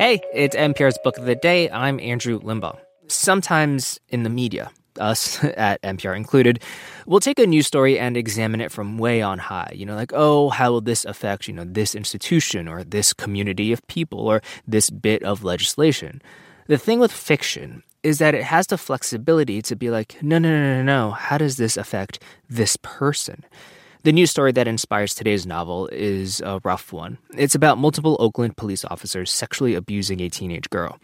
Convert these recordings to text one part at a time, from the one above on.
Hey, it's NPR's Book of the Day. I'm Andrew Limbong. Sometimes in the media, us at NPR included, we'll take a news story and examine it from way on high. You know, like, oh, how will this affect, you know, this institution or this community of people or this bit of legislation? The thing with fiction is that it has the flexibility to be like, no, no, no, no, no, how does this affect this person? The news story that inspires today's novel is a rough one. It's about multiple Oakland police officers sexually abusing a teenage girl.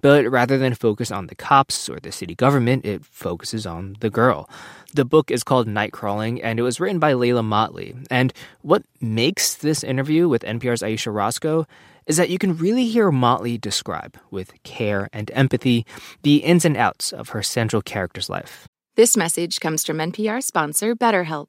But rather than focus on the cops or the city government, it focuses on the girl. The book is called Nightcrawling, and it was written by Leila Mottley. And what makes this interview with NPR's Ayesha Rascoe is that you can really hear Mottley describe, with care and empathy, the ins and outs of her central character's life. This message comes from NPR sponsor BetterHelp.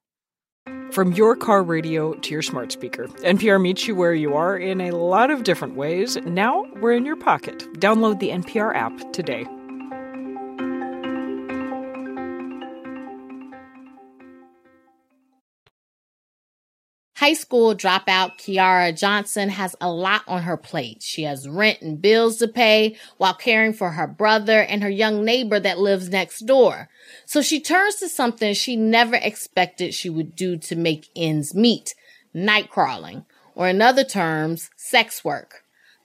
From your car radio to your smart speaker, NPR meets you where you are in a lot of different ways. Now we're in your pocket. Download the NPR app today. High school dropout Kiara Johnson has a lot on her plate. She has rent and bills to pay while caring for her brother and her young neighbor that lives next door. So she turns to something she never expected she would do to make ends meet night crawling, or in other terms, sex work.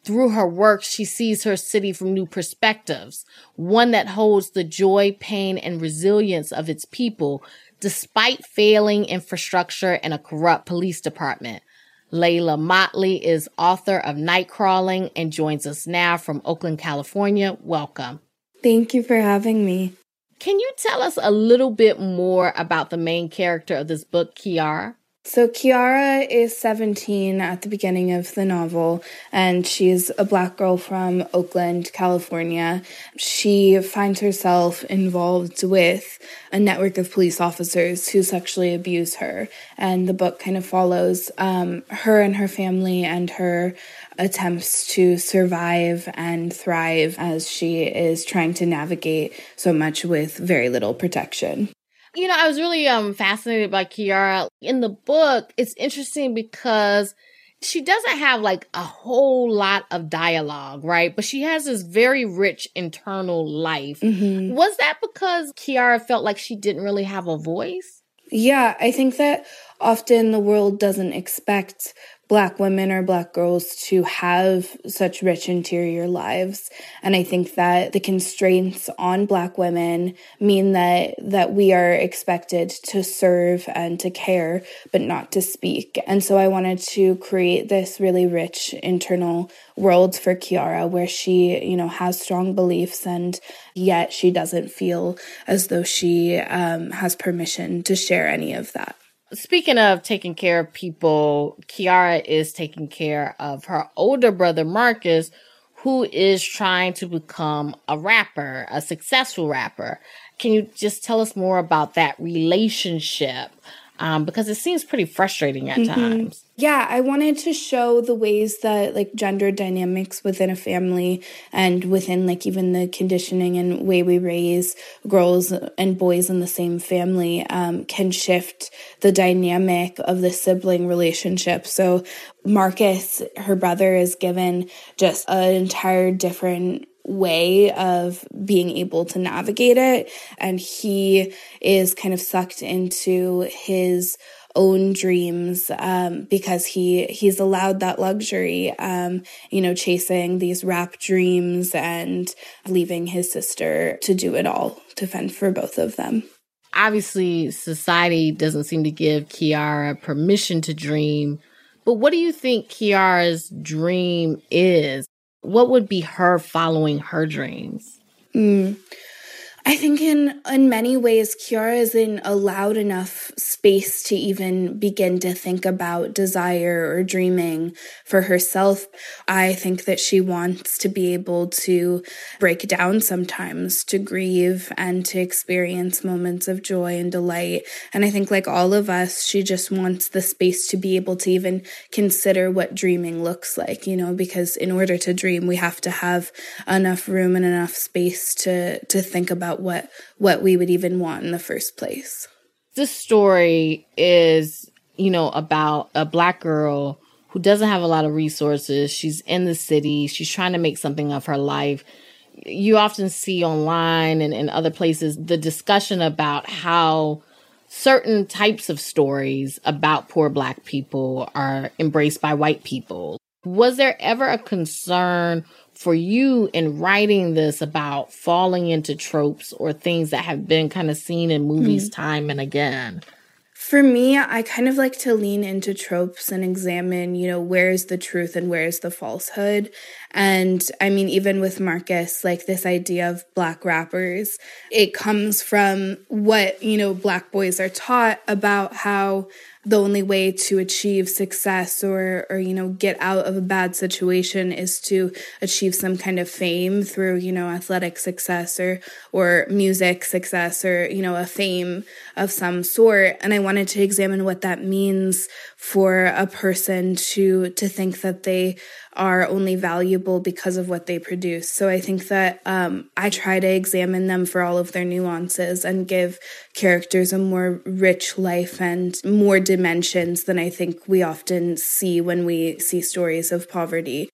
Through her work, she sees her city from new perspectives, one that holds the joy, pain, and resilience of its people despite failing infrastructure and a corrupt police department. Leila Mottley is author of Nightcrawling and joins us now from Oakland, California. Welcome. Thank you for having me. Can you tell us a little bit more about the main character of this book, Kiara? So, Kiara is 17 at the beginning of the novel, and she's a black girl from Oakland, California. She finds herself involved with a network of police officers who sexually abuse her. And the book kind of follows um, her and her family and her attempts to survive and thrive as she is trying to navigate so much with very little protection. You know, I was really um fascinated by Kiara. In the book, it's interesting because she doesn't have like a whole lot of dialogue, right? But she has this very rich internal life. Mm-hmm. Was that because Kiara felt like she didn't really have a voice? Yeah, I think that often the world doesn't expect black women or black girls to have such rich interior lives. And i think that the constraints on black women mean that that we are expected to serve and to care but not to speak. And so i wanted to create this really rich internal world for kiara where she you know has strong beliefs and yet she doesn't feel as though she um, has permission to share any of that Speaking of taking care of people, Kiara is taking care of her older brother Marcus, who is trying to become a rapper, a successful rapper. Can you just tell us more about that relationship? Um, because it seems pretty frustrating at mm-hmm. times. Yeah, I wanted to show the ways that like gender dynamics within a family and within like even the conditioning and way we raise girls and boys in the same family um, can shift the dynamic of the sibling relationship. So Marcus, her brother, is given just an entire different way of being able to navigate it. And he is kind of sucked into his own dreams um, because he he's allowed that luxury um, you know chasing these rap dreams and leaving his sister to do it all to fend for both of them obviously society doesn't seem to give kiara permission to dream but what do you think kiara's dream is what would be her following her dreams mm. I think in in many ways Kiara isn't allowed enough space to even begin to think about desire or dreaming for herself. I think that she wants to be able to break down sometimes, to grieve and to experience moments of joy and delight. And I think like all of us, she just wants the space to be able to even consider what dreaming looks like, you know, because in order to dream we have to have enough room and enough space to to think about about what what we would even want in the first place. This story is, you know, about a black girl who doesn't have a lot of resources. She's in the city. She's trying to make something of her life. You often see online and in other places the discussion about how certain types of stories about poor black people are embraced by white people. Was there ever a concern for you in writing this about falling into tropes or things that have been kind of seen in movies mm. time and again? For me, I kind of like to lean into tropes and examine, you know, where's the truth and where's the falsehood. And I mean, even with Marcus, like this idea of black rappers, it comes from what, you know, black boys are taught about how the only way to achieve success or or you know get out of a bad situation is to achieve some kind of fame through you know athletic success or or music success or you know a fame of some sort. And i wanted to examine what that means for a person to to think that they are only valuable because of what they produce. So I think that um, I try to examine them for all of their nuances and give characters a more rich life and more dimensions than I think we often see when we see stories of poverty.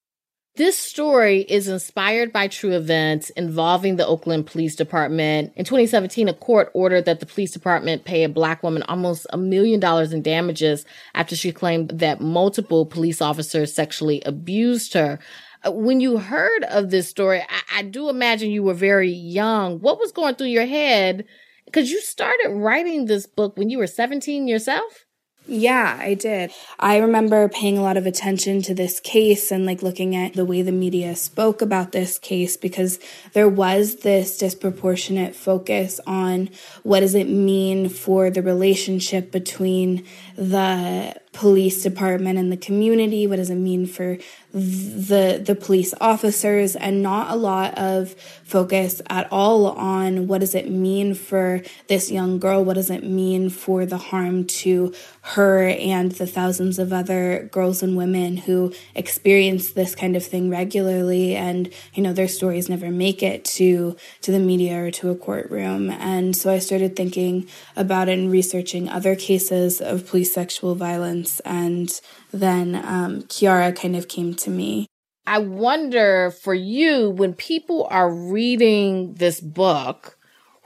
This story is inspired by true events involving the Oakland Police Department. In 2017, a court ordered that the police department pay a black woman almost a million dollars in damages after she claimed that multiple police officers sexually abused her. Uh, when you heard of this story, I, I do imagine you were very young. What was going through your head? Because you started writing this book when you were 17 yourself? Yeah, I did. I remember paying a lot of attention to this case and like looking at the way the media spoke about this case because there was this disproportionate focus on what does it mean for the relationship between the police department and the community what does it mean for the the police officers and not a lot of focus at all on what does it mean for this young girl what does it mean for the harm to her and the thousands of other girls and women who experience this kind of thing regularly and you know their stories never make it to to the media or to a courtroom. And so I started thinking about it and researching other cases of police sexual violence and then um, Kiara kind of came to me. I wonder for you when people are reading this book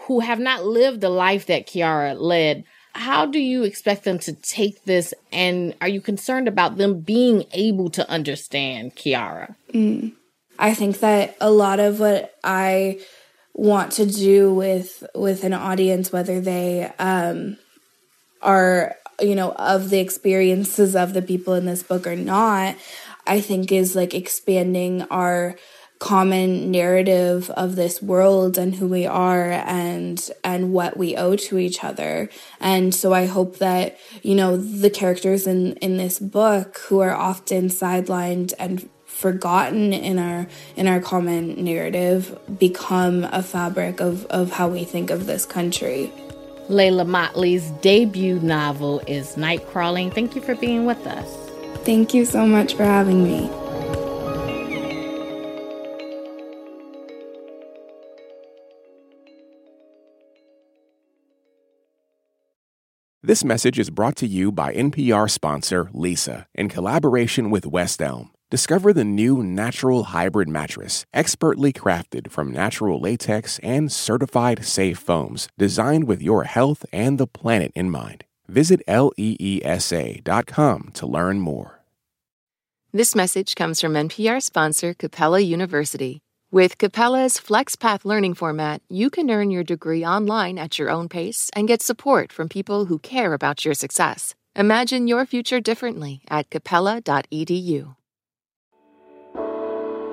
who have not lived the life that Kiara led, how do you expect them to take this? And are you concerned about them being able to understand Kiara? Mm. I think that a lot of what I want to do with with an audience, whether they um, are you know, of the experiences of the people in this book or not, I think is like expanding our common narrative of this world and who we are and and what we owe to each other. And so i hope that you know the characters in in this book who are often sidelined and forgotten in our in our common narrative become a fabric of of how we think of this country Leila Mottley's debut novel is Nightcrawling. Thank you for being with us. Thank you so much for having me. This message is brought to you by NPR sponsor Leesa in collaboration with West Elm. Discover the new natural hybrid mattress, expertly crafted from natural latex and certified safe foams, designed with your health and the planet in mind. Visit leesa.com to learn more. This message comes from NPR sponsor Capella University. With Capella's FlexPath learning format, you can earn your degree online at your own pace and get support from people who care about your success. Imagine your future differently at capella.edu.